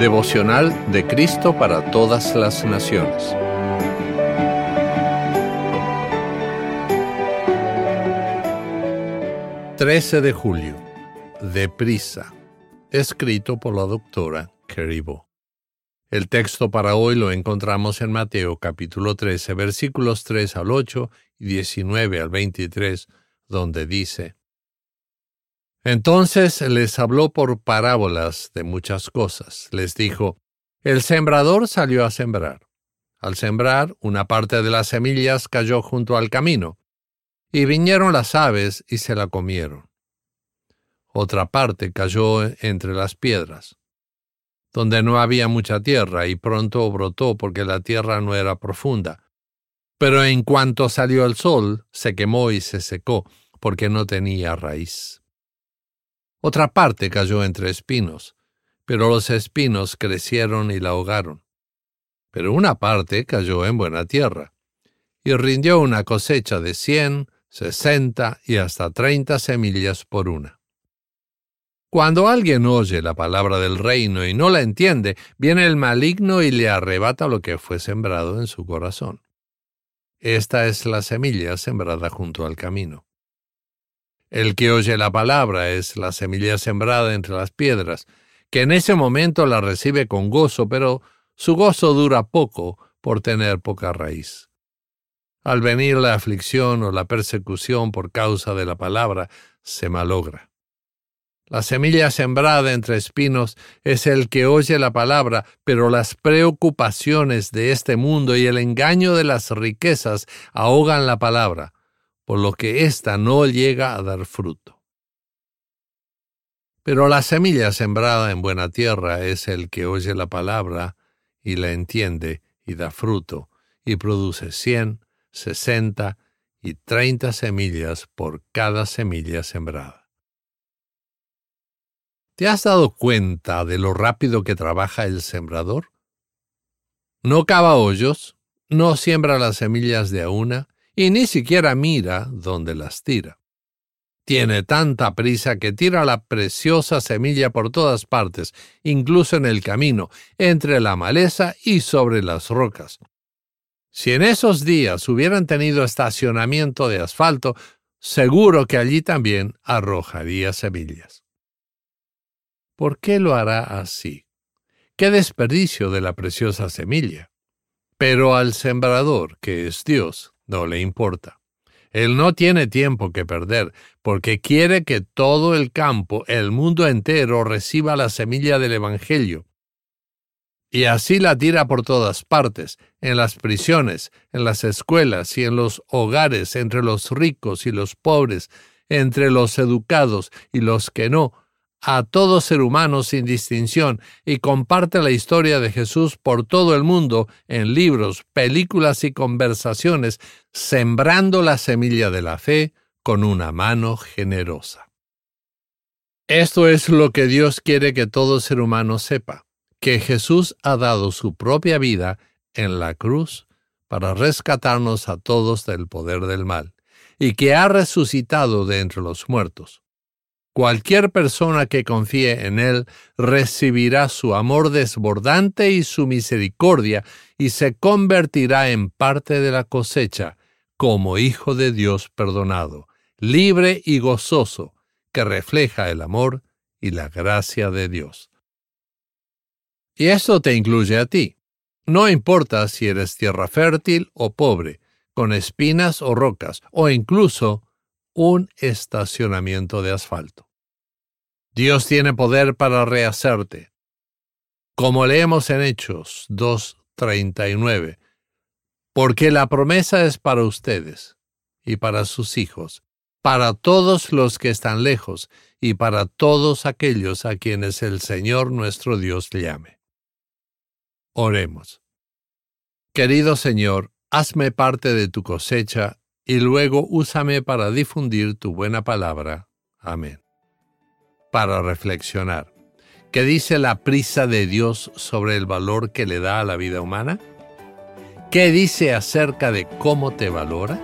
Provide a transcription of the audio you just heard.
Devocional de Cristo para todas las naciones. ...13 de julio... ...Deprisa... ...escrito por la doctora Keribo. El texto para hoy lo encontramos en Mateo capítulo 13... ...versículos 3 al 8 y 19 al 23... ...donde dice... Entonces les habló por parábolas de muchas cosas. Les dijo, El sembrador salió a sembrar. Al sembrar, una parte de las semillas cayó junto al camino, y vinieron las aves y se la comieron. Otra parte cayó entre las piedras, donde no había mucha tierra, y pronto brotó porque la tierra no era profunda. Pero en cuanto salió el sol, se quemó y se secó, porque no tenía raíz. Otra parte cayó entre espinos, pero los espinos crecieron y la ahogaron. Pero una parte cayó en buena tierra, y rindió una cosecha de cien, sesenta y hasta treinta semillas por una. Cuando alguien oye la palabra del reino y no la entiende, viene el maligno y le arrebata lo que fue sembrado en su corazón. Esta es la semilla sembrada junto al camino. El que oye la palabra es la semilla sembrada entre las piedras, que en ese momento la recibe con gozo, pero su gozo dura poco por tener poca raíz. Al venir la aflicción o la persecución por causa de la palabra, se malogra. La semilla sembrada entre espinos es el que oye la palabra, pero las preocupaciones de este mundo y el engaño de las riquezas ahogan la palabra, por lo que ésta no llega a dar fruto. Pero la semilla sembrada en buena tierra es el que oye la palabra y la entiende y da fruto, y produce cien, sesenta y treinta semillas por cada semilla sembrada. ¿Te has dado cuenta de lo rápido que trabaja el sembrador? No cava hoyos, no siembra las semillas de a una, y ni siquiera mira dónde las tira. Tiene tanta prisa que tira la preciosa semilla por todas partes, incluso en el camino, entre la maleza y sobre las rocas. Si en esos días hubieran tenido estacionamiento de asfalto, seguro que allí también arrojaría semillas. ¿Por qué lo hará así? ¡Qué desperdicio de la preciosa semilla! Pero al sembrador, que es Dios, no le importa. Él no tiene tiempo que perder, porque quiere que todo el campo, el mundo entero, reciba la semilla del Evangelio. Y así la tira por todas partes, en las prisiones, en las escuelas y en los hogares, entre los ricos y los pobres, entre los educados y los que no, a todo ser humano sin distinción y comparte la historia de Jesús por todo el mundo en libros, películas y conversaciones, sembrando la semilla de la fe con una mano generosa. Esto es lo que Dios quiere que todo ser humano sepa, que Jesús ha dado su propia vida en la cruz para rescatarnos a todos del poder del mal, y que ha resucitado de entre los muertos Cualquier persona que confíe en Él recibirá su amor desbordante y su misericordia y se convertirá en parte de la cosecha como hijo de Dios perdonado, libre y gozoso, que refleja el amor y la gracia de Dios. Y esto te incluye a ti. No importa si eres tierra fértil o pobre, con espinas o rocas, o incluso un estacionamiento de asfalto. Dios tiene poder para rehacerte. Como leemos en Hechos 2.39, porque la promesa es para ustedes y para sus hijos, para todos los que están lejos y para todos aquellos a quienes el Señor nuestro Dios llame. Oremos. Querido Señor, hazme parte de tu cosecha y luego úsame para difundir tu buena palabra. Amén para reflexionar. ¿Qué dice la prisa de Dios sobre el valor que le da a la vida humana? ¿Qué dice acerca de cómo te valora?